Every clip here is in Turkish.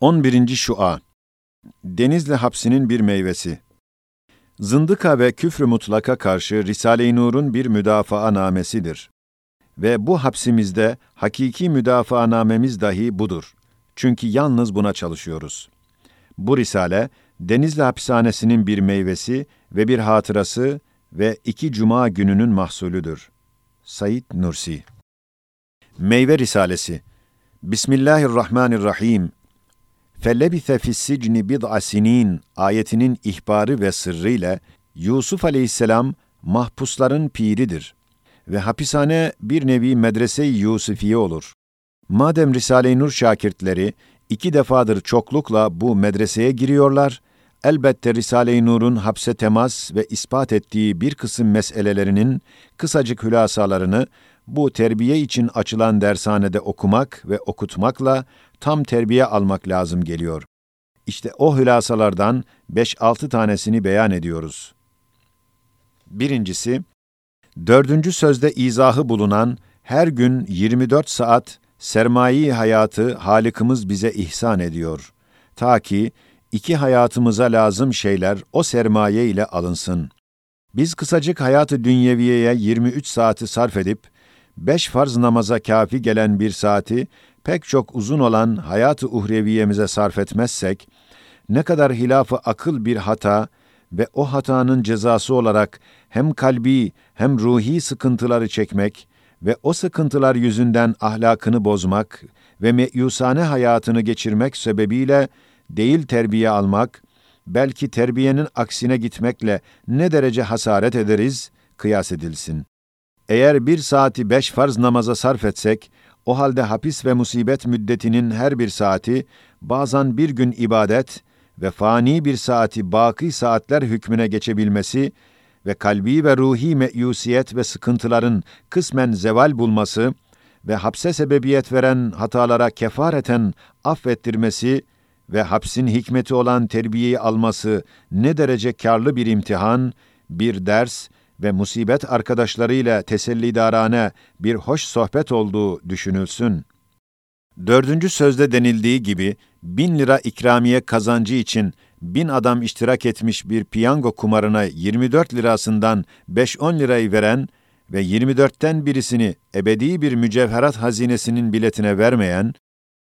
11. Şua Denizli hapsinin bir meyvesi Zındıka ve küfrü mutlaka karşı Risale-i Nur'un bir müdafaa namesidir. Ve bu hapsimizde hakiki müdafaa namemiz dahi budur. Çünkü yalnız buna çalışıyoruz. Bu risale, Denizli hapishanesinin bir meyvesi ve bir hatırası ve iki cuma gününün mahsulüdür. Said Nursi Meyve Risalesi Bismillahirrahmanirrahim fellebise fissicni bid'a sinin ayetinin ihbarı ve sırrı ile Yusuf aleyhisselam mahpusların piridir ve hapishane bir nevi medrese-i Yusufiye olur. Madem Risale-i Nur şakirtleri iki defadır çoklukla bu medreseye giriyorlar, elbette Risale-i Nur'un hapse temas ve ispat ettiği bir kısım meselelerinin kısacık hülasalarını bu terbiye için açılan dershanede okumak ve okutmakla tam terbiye almak lazım geliyor. İşte o hülasalardan 5-6 tanesini beyan ediyoruz. Birincisi, dördüncü sözde izahı bulunan her gün 24 saat sermayi hayatı Halikimiz bize ihsan ediyor. Ta ki iki hayatımıza lazım şeyler o sermaye ile alınsın. Biz kısacık hayatı dünyeviyeye 23 saati sarf edip, beş farz namaza kafi gelen bir saati pek çok uzun olan hayatı uhreviyemize sarf etmezsek, ne kadar hilafı akıl bir hata ve o hatanın cezası olarak hem kalbi hem ruhi sıkıntıları çekmek ve o sıkıntılar yüzünden ahlakını bozmak ve meyusane hayatını geçirmek sebebiyle değil terbiye almak, belki terbiyenin aksine gitmekle ne derece hasaret ederiz, kıyas edilsin. Eğer bir saati beş farz namaza sarf etsek, o halde hapis ve musibet müddetinin her bir saati, bazen bir gün ibadet ve fani bir saati baki saatler hükmüne geçebilmesi ve kalbi ve ruhi meyusiyet ve sıkıntıların kısmen zeval bulması ve hapse sebebiyet veren hatalara kefareten affettirmesi ve hapsin hikmeti olan terbiyeyi alması ne derece karlı bir imtihan, bir ders ve musibet arkadaşlarıyla tesellidarane bir hoş sohbet olduğu düşünülsün. Dördüncü sözde denildiği gibi, bin lira ikramiye kazancı için bin adam iştirak etmiş bir piyango kumarına 24 lirasından 5-10 lirayı veren ve 24'ten birisini ebedi bir mücevherat hazinesinin biletine vermeyen,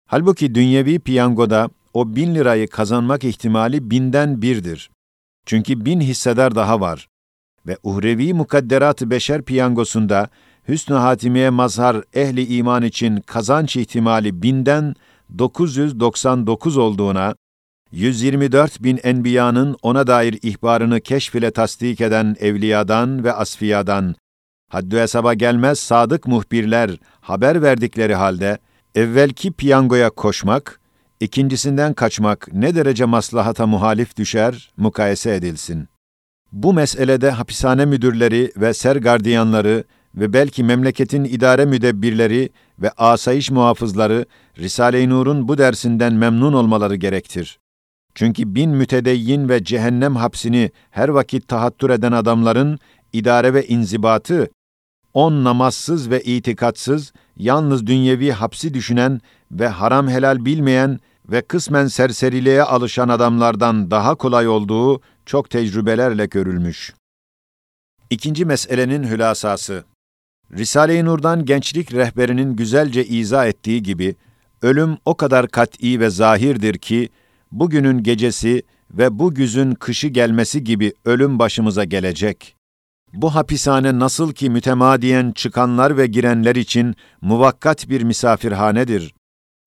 halbuki dünyevi piyangoda o bin lirayı kazanmak ihtimali binden birdir. Çünkü bin hissedar daha var ve uhrevi mukadderat-ı beşer piyangosunda hüsnü hatimiye mazhar ehli iman için kazanç ihtimali binden 999 olduğuna, 124 bin enbiyanın ona dair ihbarını keşfile tasdik eden evliyadan ve asfiyadan, haddü hesaba gelmez sadık muhbirler haber verdikleri halde, evvelki piyangoya koşmak, ikincisinden kaçmak ne derece maslahata muhalif düşer, mukayese edilsin.'' Bu meselede hapishane müdürleri ve ser gardiyanları ve belki memleketin idare müdebbirleri ve asayiş muhafızları Risale-i Nur'un bu dersinden memnun olmaları gerektir. Çünkü bin mütedeyyin ve cehennem hapsini her vakit tahattür eden adamların idare ve inzibatı, on namazsız ve itikatsız, yalnız dünyevi hapsi düşünen ve haram helal bilmeyen ve kısmen serseriliğe alışan adamlardan daha kolay olduğu çok tecrübelerle görülmüş. İkinci meselenin hülasası. Risale-i Nur'dan gençlik rehberinin güzelce izah ettiği gibi, ölüm o kadar kat'i ve zahirdir ki, bugünün gecesi ve bu güzün kışı gelmesi gibi ölüm başımıza gelecek. Bu hapishane nasıl ki mütemadiyen çıkanlar ve girenler için muvakkat bir misafirhanedir.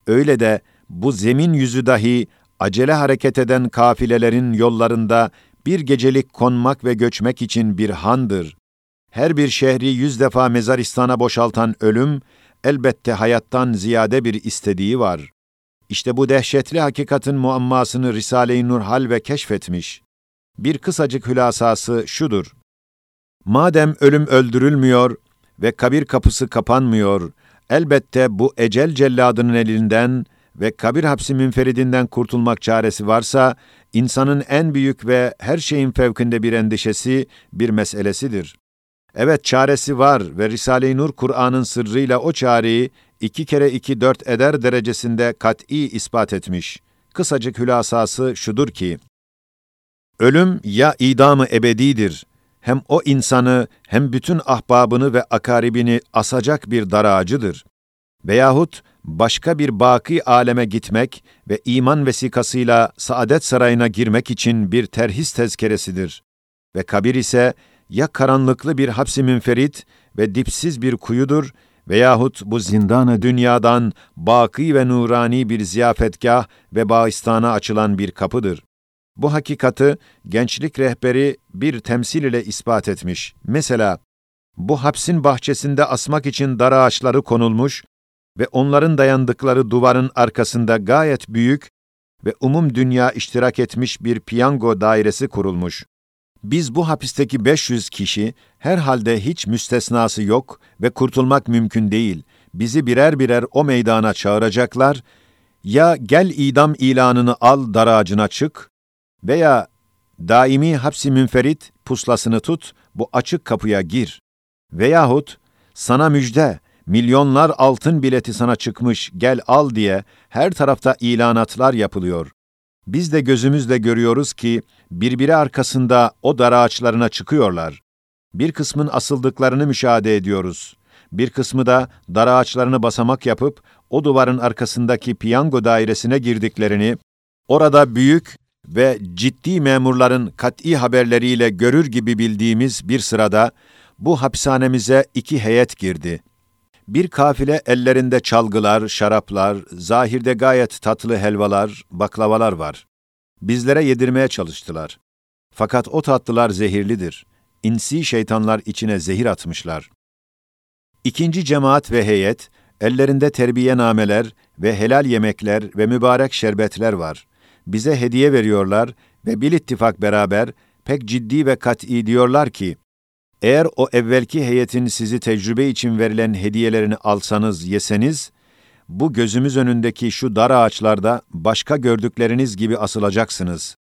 Öyle de bu zemin yüzü dahi acele hareket eden kafilelerin yollarında bir gecelik konmak ve göçmek için bir handır. Her bir şehri yüz defa mezaristana boşaltan ölüm, elbette hayattan ziyade bir istediği var. İşte bu dehşetli hakikatin muammasını Risale-i Nur hal ve keşfetmiş. Bir kısacık hülasası şudur. Madem ölüm öldürülmüyor ve kabir kapısı kapanmıyor, elbette bu ecel celladının elinden ve kabir hapsi münferidinden kurtulmak çaresi varsa, insanın en büyük ve her şeyin fevkinde bir endişesi, bir meselesidir. Evet çaresi var ve Risale-i Nur Kur'an'ın sırrıyla o çareyi iki kere iki dört eder derecesinde kat'i ispat etmiş. kısacık hülasası şudur ki, Ölüm ya idamı ebedidir, hem o insanı hem bütün ahbabını ve akaribini asacak bir daracıdır. Veyahut başka bir baki aleme gitmek ve iman vesikasıyla saadet sarayına girmek için bir terhis tezkeresidir. Ve kabir ise ya karanlıklı bir hapsi münferit ve dipsiz bir kuyudur veyahut bu zindanı dünyadan baki ve nurani bir ziyafetgah ve bağistana açılan bir kapıdır. Bu hakikati gençlik rehberi bir temsil ile ispat etmiş. Mesela bu hapsin bahçesinde asmak için dar ağaçları konulmuş ve onların dayandıkları duvarın arkasında gayet büyük ve umum dünya iştirak etmiş bir piyango dairesi kurulmuş. Biz bu hapisteki 500 kişi herhalde hiç müstesnası yok ve kurtulmak mümkün değil. Bizi birer birer o meydana çağıracaklar. Ya gel idam ilanını al dar ağacına çık veya daimi hapsi münferit puslasını tut bu açık kapıya gir. Veyahut sana müjde milyonlar altın bileti sana çıkmış gel al diye her tarafta ilanatlar yapılıyor. Biz de gözümüzle görüyoruz ki birbiri arkasında o dar ağaçlarına çıkıyorlar. Bir kısmın asıldıklarını müşahede ediyoruz. Bir kısmı da dar ağaçlarını basamak yapıp o duvarın arkasındaki piyango dairesine girdiklerini, orada büyük ve ciddi memurların kat'i haberleriyle görür gibi bildiğimiz bir sırada bu hapishanemize iki heyet girdi. Bir kafile ellerinde çalgılar, şaraplar, zahirde gayet tatlı helvalar, baklavalar var. Bizlere yedirmeye çalıştılar. Fakat o tatlılar zehirlidir. İnsi şeytanlar içine zehir atmışlar. İkinci cemaat ve heyet, ellerinde terbiye nameler ve helal yemekler ve mübarek şerbetler var. Bize hediye veriyorlar ve bil ittifak beraber pek ciddi ve kat'i diyorlar ki, eğer o evvelki heyetin sizi tecrübe için verilen hediyelerini alsanız, yeseniz, bu gözümüz önündeki şu dar ağaçlarda başka gördükleriniz gibi asılacaksınız.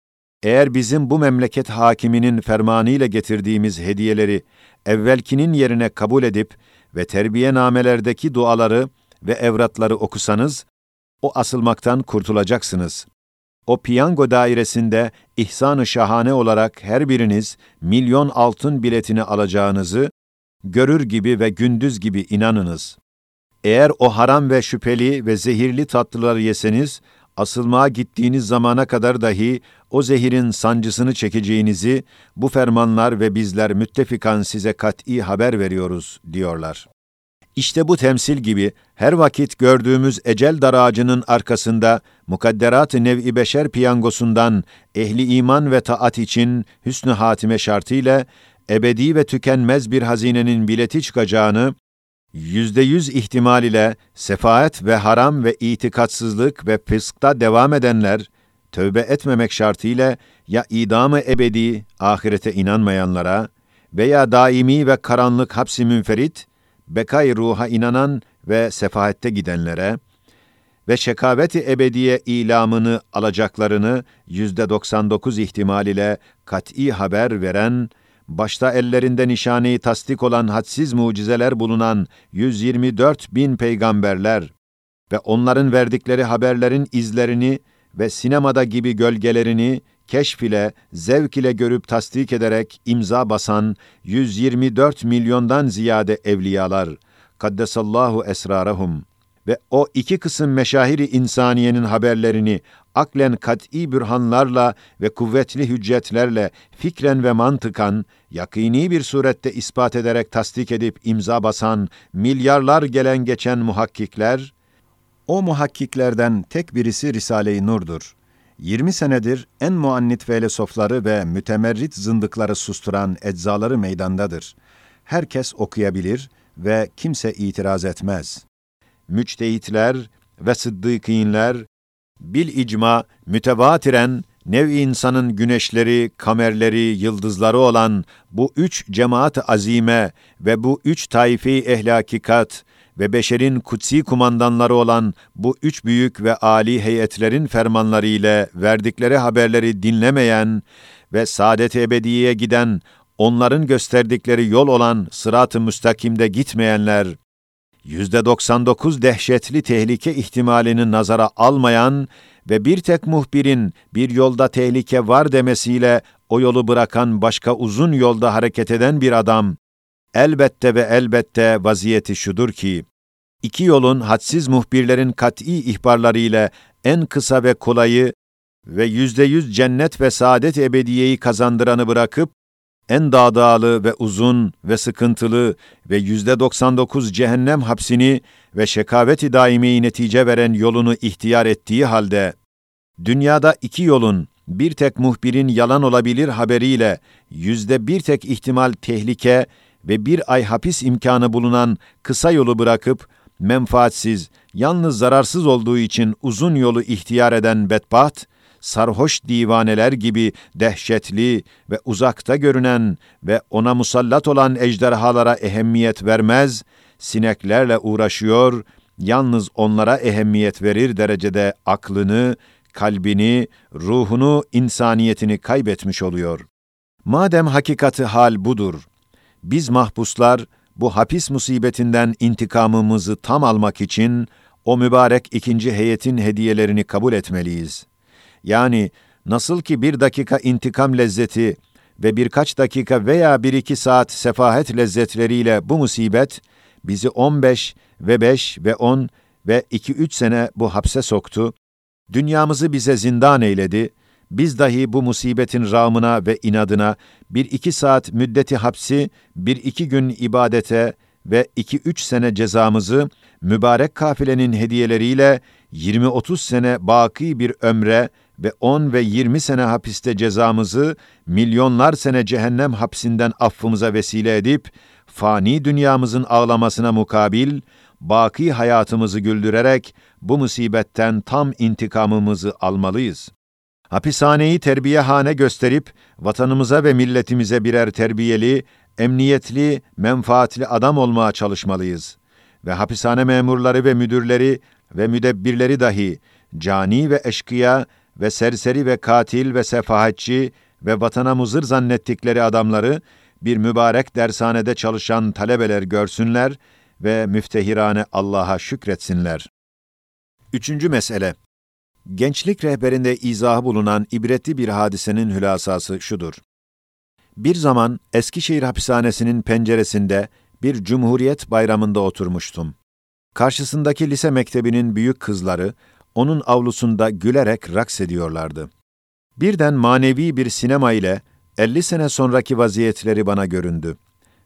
Eğer bizim bu memleket hakiminin fermanıyla getirdiğimiz hediyeleri evvelkinin yerine kabul edip ve terbiye namelerdeki duaları ve evratları okusanız, o asılmaktan kurtulacaksınız. O piyango dairesinde ihsan-ı şahane olarak her biriniz milyon altın biletini alacağınızı görür gibi ve gündüz gibi inanınız. Eğer o haram ve şüpheli ve zehirli tatlıları yeseniz, asılmaya gittiğiniz zamana kadar dahi o zehirin sancısını çekeceğinizi bu fermanlar ve bizler müttefikan size kat'i haber veriyoruz diyorlar. İşte bu temsil gibi her vakit gördüğümüz ecel daracının arkasında mukadderat-ı nev-i beşer piyangosundan ehli iman ve taat için hüsnü hatime şartıyla ebedi ve tükenmez bir hazinenin bileti çıkacağını, yüzde yüz ihtimal ile sefaet ve haram ve itikatsızlık ve fıskta devam edenler, tövbe etmemek şartıyla ya idamı ebedi ahirete inanmayanlara veya daimi ve karanlık hapsi münferit, bekay ruha inanan ve sefahette gidenlere ve şekaveti ebediye ilamını alacaklarını yüzde 99 ihtimal ile kat'i haber veren, başta ellerinde nişaneyi tasdik olan hadsiz mucizeler bulunan 124 bin peygamberler ve onların verdikleri haberlerin izlerini ve sinemada gibi gölgelerini keşf ile, zevk ile görüp tasdik ederek imza basan 124 milyondan ziyade evliyalar, kaddesallahu esrarahum ve o iki kısım meşahiri insaniyenin haberlerini aklen kat'i bürhanlarla ve kuvvetli hüccetlerle fikren ve mantıkan, yakini bir surette ispat ederek tasdik edip imza basan milyarlar gelen geçen muhakkikler, o muhakkiklerden tek birisi Risale-i Nur'dur. 20 senedir en muannit felsefeleri ve mütemerrit zındıkları susturan eczaları meydandadır. Herkes okuyabilir ve kimse itiraz etmez. Müçtehitler ve sıddıkînler, bil icma mütevatiren nev insanın güneşleri, kamerleri, yıldızları olan bu üç cemaat azime ve bu üç taifi ehlakikat ve beşerin kutsi kumandanları olan bu üç büyük ve âli heyetlerin fermanları ile verdikleri haberleri dinlemeyen ve saadet ebediyeye giden, onların gösterdikleri yol olan sırat-ı müstakimde gitmeyenler, yüzde 99 dehşetli tehlike ihtimalini nazara almayan ve bir tek muhbirin bir yolda tehlike var demesiyle o yolu bırakan başka uzun yolda hareket eden bir adam, elbette ve elbette vaziyeti şudur ki, iki yolun hadsiz muhbirlerin kat'i ihbarlarıyla en kısa ve kolayı ve yüzde yüz cennet ve saadet ebediyeyi kazandıranı bırakıp, en dağdağlı ve uzun ve sıkıntılı ve yüzde 99 cehennem hapsini ve şekaveti daimi netice veren yolunu ihtiyar ettiği halde, dünyada iki yolun bir tek muhbirin yalan olabilir haberiyle yüzde bir tek ihtimal tehlike ve bir ay hapis imkanı bulunan kısa yolu bırakıp, menfaatsiz, yalnız zararsız olduğu için uzun yolu ihtiyar eden bedbaht, sarhoş divaneler gibi dehşetli ve uzakta görünen ve ona musallat olan ejderhalara ehemmiyet vermez, sineklerle uğraşıyor, yalnız onlara ehemmiyet verir derecede aklını, kalbini, ruhunu, insaniyetini kaybetmiş oluyor. Madem hakikati hal budur, biz mahpuslar bu hapis musibetinden intikamımızı tam almak için o mübarek ikinci heyetin hediyelerini kabul etmeliyiz. Yani nasıl ki bir dakika intikam lezzeti ve birkaç dakika veya bir iki saat sefahet lezzetleriyle bu musibet bizi 15 ve 5 ve 10 ve 2-3 sene bu hapse soktu, dünyamızı bize zindan eyledi, biz dahi bu musibetin rağmına ve inadına bir iki saat müddeti hapsi, bir iki gün ibadete ve iki üç sene cezamızı mübarek kafilenin hediyeleriyle 20-30 sene baki bir ömre ve 10 ve 20 sene hapiste cezamızı milyonlar sene cehennem hapsinden affımıza vesile edip, fani dünyamızın ağlamasına mukabil, baki hayatımızı güldürerek bu musibetten tam intikamımızı almalıyız. Hapishaneyi terbiyehane gösterip, vatanımıza ve milletimize birer terbiyeli, emniyetli, menfaatli adam olmaya çalışmalıyız. Ve hapishane memurları ve müdürleri ve müdebbirleri dahi, cani ve eşkıya ve serseri ve katil ve sefahetçi ve vatana muzır zannettikleri adamları bir mübarek dershanede çalışan talebeler görsünler ve müftehirane Allah'a şükretsinler. Üçüncü mesele Gençlik rehberinde izahı bulunan ibretli bir hadisenin hülasası şudur. Bir zaman Eskişehir hapishanesinin penceresinde bir Cumhuriyet bayramında oturmuştum. Karşısındaki lise mektebinin büyük kızları onun avlusunda gülerek raks ediyorlardı. Birden manevi bir sinema ile 50 sene sonraki vaziyetleri bana göründü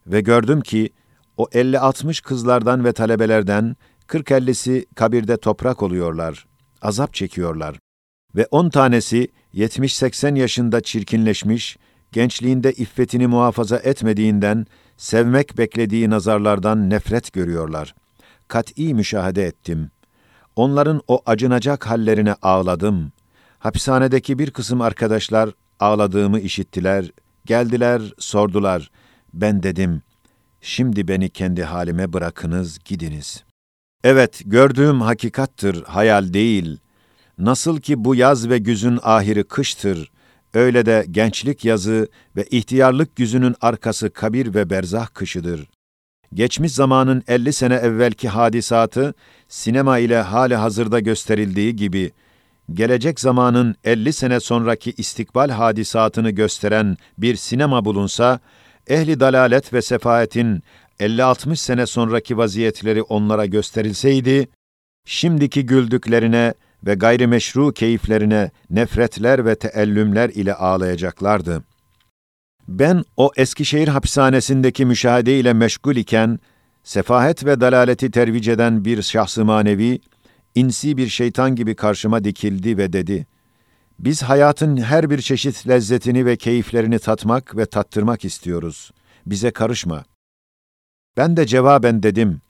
ve gördüm ki o 50-60 kızlardan ve talebelerden 40-50'si kabirde toprak oluyorlar, azap çekiyorlar ve 10 tanesi 70-80 yaşında çirkinleşmiş, gençliğinde iffetini muhafaza etmediğinden sevmek beklediği nazarlardan nefret görüyorlar. Kat'î müşahede ettim. Onların o acınacak hallerine ağladım. Hapishanedeki bir kısım arkadaşlar ağladığımı işittiler, geldiler, sordular. Ben dedim, şimdi beni kendi halime bırakınız, gidiniz. Evet, gördüğüm hakikattır, hayal değil. Nasıl ki bu yaz ve güzün ahiri kıştır, öyle de gençlik yazı ve ihtiyarlık güzünün arkası kabir ve berzah kışıdır. Geçmiş zamanın 50 sene evvelki hadisatı, sinema ile hali hazırda gösterildiği gibi, gelecek zamanın 50 sene sonraki istikbal hadisatını gösteren bir sinema bulunsa, ehli dalalet ve sefahetin 50-60 sene sonraki vaziyetleri onlara gösterilseydi, şimdiki güldüklerine ve gayrimeşru keyiflerine nefretler ve teellümler ile ağlayacaklardı. Ben o Eskişehir hapishanesindeki müşahede ile meşgul iken, sefahet ve dalaleti tervic eden bir şahsı manevi, insi bir şeytan gibi karşıma dikildi ve dedi, biz hayatın her bir çeşit lezzetini ve keyiflerini tatmak ve tattırmak istiyoruz. Bize karışma. Ben de cevaben dedim,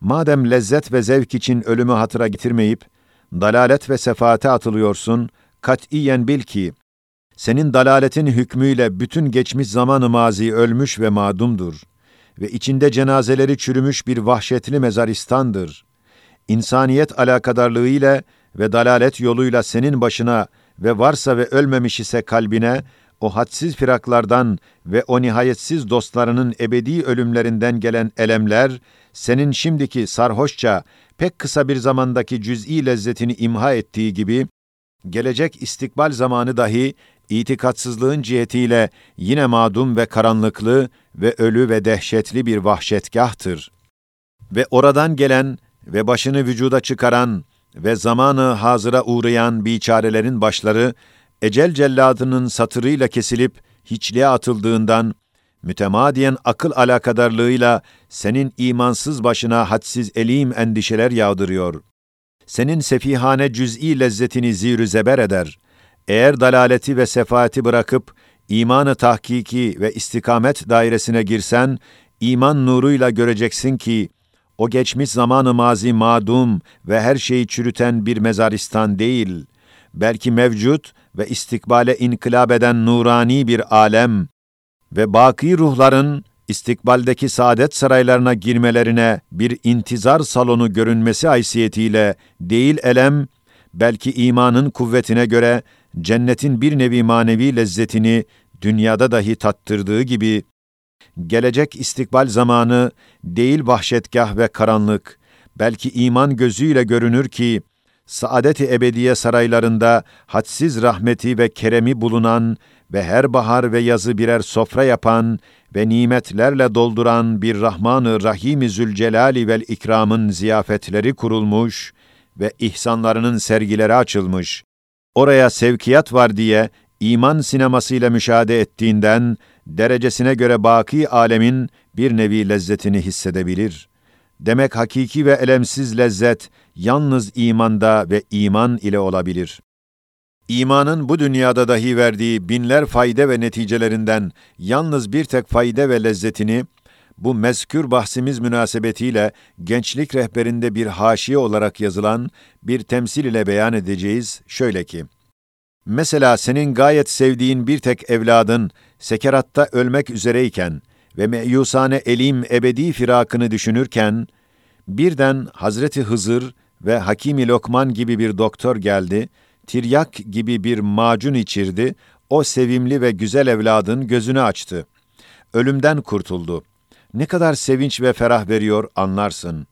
madem lezzet ve zevk için ölümü hatıra getirmeyip, dalalet ve sefaate atılıyorsun, katiyen bil ki, senin dalaletin hükmüyle bütün geçmiş zamanı mazi ölmüş ve madumdur ve içinde cenazeleri çürümüş bir vahşetli mezaristandır. İnsaniyet alakadarlığıyla ve dalalet yoluyla senin başına ve varsa ve ölmemiş ise kalbine, o hadsiz firaklardan ve o nihayetsiz dostlarının ebedi ölümlerinden gelen elemler, senin şimdiki sarhoşça, pek kısa bir zamandaki cüz'i lezzetini imha ettiği gibi, Gelecek istikbal zamanı dahi itikatsızlığın cihetiyle yine madum ve karanlıklı ve ölü ve dehşetli bir vahşetgahtır. Ve oradan gelen ve başını vücuda çıkaran ve zamanı hazıra uğrayan biçarelerin başları, ecel celladının satırıyla kesilip hiçliğe atıldığından, mütemadiyen akıl alakadarlığıyla senin imansız başına hadsiz elim endişeler yağdırıyor. Senin sefihane cüz'i lezzetini zirü zeber eder. Eğer dalaleti ve sefaati bırakıp, imanı tahkiki ve istikamet dairesine girsen, iman nuruyla göreceksin ki, o geçmiş zamanı mazi madum ve her şeyi çürüten bir mezaristan değil, belki mevcut ve istikbale inkılap eden nurani bir alem ve baki ruhların istikbaldeki saadet saraylarına girmelerine bir intizar salonu görünmesi haysiyetiyle değil elem, belki imanın kuvvetine göre cennetin bir nevi manevi lezzetini dünyada dahi tattırdığı gibi, gelecek istikbal zamanı değil vahşetgah ve karanlık, belki iman gözüyle görünür ki, saadet-i ebediye saraylarında hadsiz rahmeti ve keremi bulunan ve her bahar ve yazı birer sofra yapan ve nimetlerle dolduran bir Rahman-ı Rahim-i Zülcelali vel İkram'ın ziyafetleri kurulmuş ve ihsanlarının sergileri açılmış. Oraya sevkiyat var diye iman sinemasıyla müşahede ettiğinden derecesine göre baki alemin bir nevi lezzetini hissedebilir. Demek hakiki ve elemsiz lezzet yalnız imanda ve iman ile olabilir. İmanın bu dünyada dahi verdiği binler fayda ve neticelerinden yalnız bir tek fayda ve lezzetini bu mezkür bahsimiz münasebetiyle gençlik rehberinde bir haşiye olarak yazılan bir temsil ile beyan edeceğiz şöyle ki, Mesela senin gayet sevdiğin bir tek evladın sekeratta ölmek üzereyken ve meyusane elim ebedi firakını düşünürken, birden Hazreti Hızır ve Hakimi Lokman gibi bir doktor geldi, tiryak gibi bir macun içirdi, o sevimli ve güzel evladın gözünü açtı. Ölümden kurtuldu. Ne kadar sevinç ve ferah veriyor anlarsın.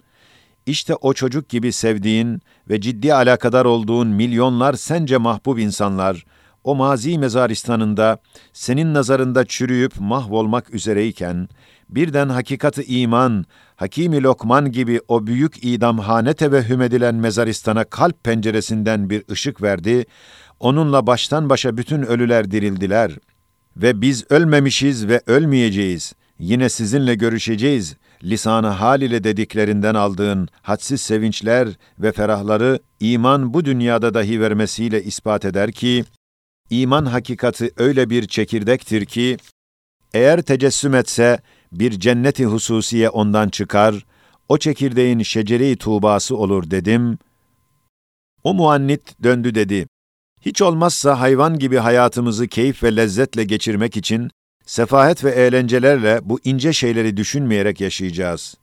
İşte o çocuk gibi sevdiğin ve ciddi alakadar olduğun milyonlar sence mahbub insanlar, o mazi mezaristanında senin nazarında çürüyüp mahvolmak üzereyken, birden hakikati iman, Hakimi Lokman gibi o büyük idamhane tevehhüm edilen mezaristana kalp penceresinden bir ışık verdi, onunla baştan başa bütün ölüler dirildiler. Ve biz ölmemişiz ve ölmeyeceğiz, yine sizinle görüşeceğiz, lisanı hal ile dediklerinden aldığın hadsiz sevinçler ve ferahları iman bu dünyada dahi vermesiyle ispat eder ki, iman hakikati öyle bir çekirdektir ki, eğer tecessüm etse bir cenneti hususiye ondan çıkar, o çekirdeğin şecere-i tuğbası olur dedim. O muannit döndü dedi, hiç olmazsa hayvan gibi hayatımızı keyif ve lezzetle geçirmek için sefahet ve eğlencelerle bu ince şeyleri düşünmeyerek yaşayacağız.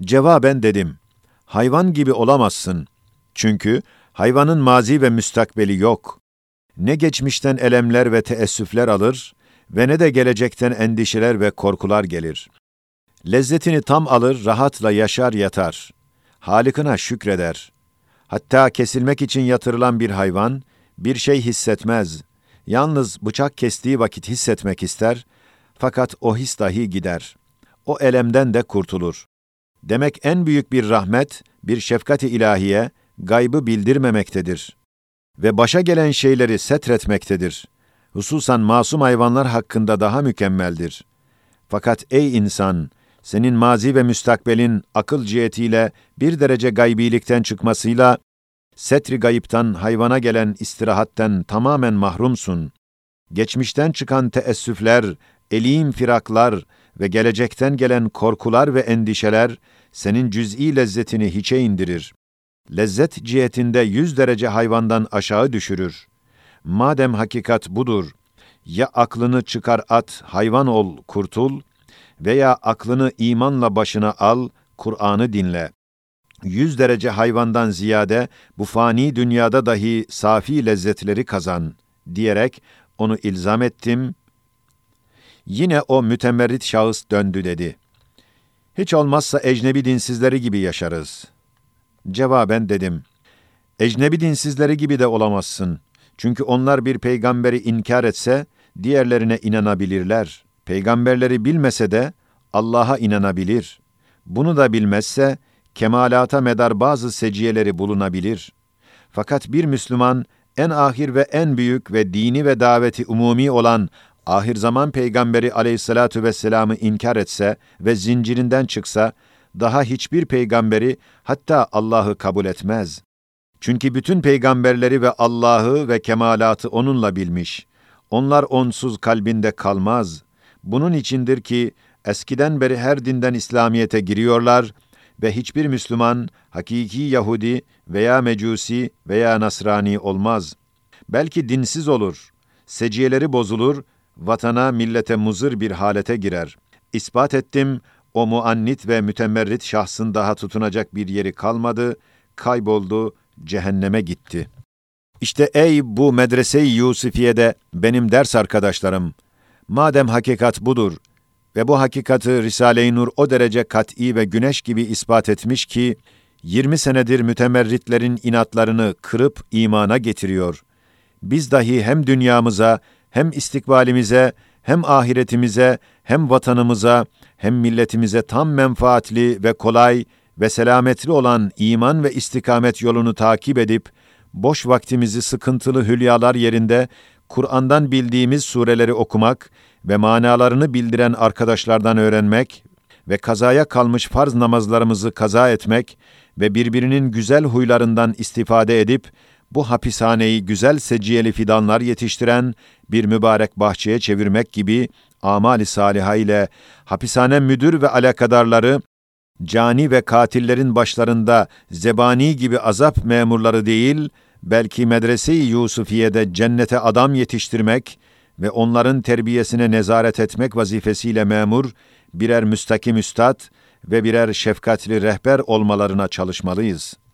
Cevaben dedim, hayvan gibi olamazsın. Çünkü hayvanın mazi ve müstakbeli yok. Ne geçmişten elemler ve teessüfler alır ve ne de gelecekten endişeler ve korkular gelir. Lezzetini tam alır, rahatla yaşar yatar. Halikına şükreder. Hatta kesilmek için yatırılan bir hayvan, bir şey hissetmez, Yalnız bıçak kestiği vakit hissetmek ister, fakat o his dahi gider. O elemden de kurtulur. Demek en büyük bir rahmet, bir şefkati ilahiye, gaybı bildirmemektedir. Ve başa gelen şeyleri setretmektedir. Hususan masum hayvanlar hakkında daha mükemmeldir. Fakat ey insan, senin mazi ve müstakbelin akıl cihetiyle bir derece gaybilikten çıkmasıyla setri gayiptan hayvana gelen istirahatten tamamen mahrumsun. Geçmişten çıkan teessüfler, elim firaklar ve gelecekten gelen korkular ve endişeler senin cüz'i lezzetini hiçe indirir. Lezzet cihetinde yüz derece hayvandan aşağı düşürür. Madem hakikat budur, ya aklını çıkar at, hayvan ol, kurtul veya aklını imanla başına al, Kur'an'ı dinle yüz derece hayvandan ziyade bu fani dünyada dahi safi lezzetleri kazan diyerek onu ilzam ettim. Yine o mütemerrit şahıs döndü dedi. Hiç olmazsa ecnebi dinsizleri gibi yaşarız. Cevaben dedim. Ecnebi dinsizleri gibi de olamazsın. Çünkü onlar bir peygamberi inkar etse, diğerlerine inanabilirler. Peygamberleri bilmese de Allah'a inanabilir. Bunu da bilmezse, kemalata medar bazı seciyeleri bulunabilir. Fakat bir Müslüman, en ahir ve en büyük ve dini ve daveti umumi olan ahir zaman peygamberi aleyhissalatu vesselam'ı inkar etse ve zincirinden çıksa, daha hiçbir peygamberi hatta Allah'ı kabul etmez. Çünkü bütün peygamberleri ve Allah'ı ve kemalatı onunla bilmiş. Onlar onsuz kalbinde kalmaz. Bunun içindir ki eskiden beri her dinden İslamiyete giriyorlar ve hiçbir Müslüman hakiki Yahudi veya Mecusi veya Nasrani olmaz. Belki dinsiz olur. Seciyeleri bozulur, vatana, millete muzır bir halete girer. İspat ettim, o muannit ve mütemerrit şahsın daha tutunacak bir yeri kalmadı, kayboldu, cehenneme gitti. İşte ey bu medrese-i Yusufiye'de benim ders arkadaşlarım, madem hakikat budur ve bu hakikati Risale-i Nur o derece kat'i ve güneş gibi ispat etmiş ki, 20 senedir mütemerritlerin inatlarını kırıp imana getiriyor. Biz dahi hem dünyamıza, hem istikbalimize, hem ahiretimize, hem vatanımıza, hem milletimize tam menfaatli ve kolay ve selametli olan iman ve istikamet yolunu takip edip, boş vaktimizi sıkıntılı hülyalar yerinde Kur'an'dan bildiğimiz sureleri okumak ve manalarını bildiren arkadaşlardan öğrenmek ve kazaya kalmış farz namazlarımızı kaza etmek ve birbirinin güzel huylarından istifade edip bu hapishaneyi güzel seciyeli fidanlar yetiştiren bir mübarek bahçeye çevirmek gibi amali saliha ile hapishane müdür ve alakadarları cani ve katillerin başlarında zebani gibi azap memurları değil, belki medrese-i Yusufiye'de cennete adam yetiştirmek ve onların terbiyesine nezaret etmek vazifesiyle memur, birer müstakim üstad ve birer şefkatli rehber olmalarına çalışmalıyız.''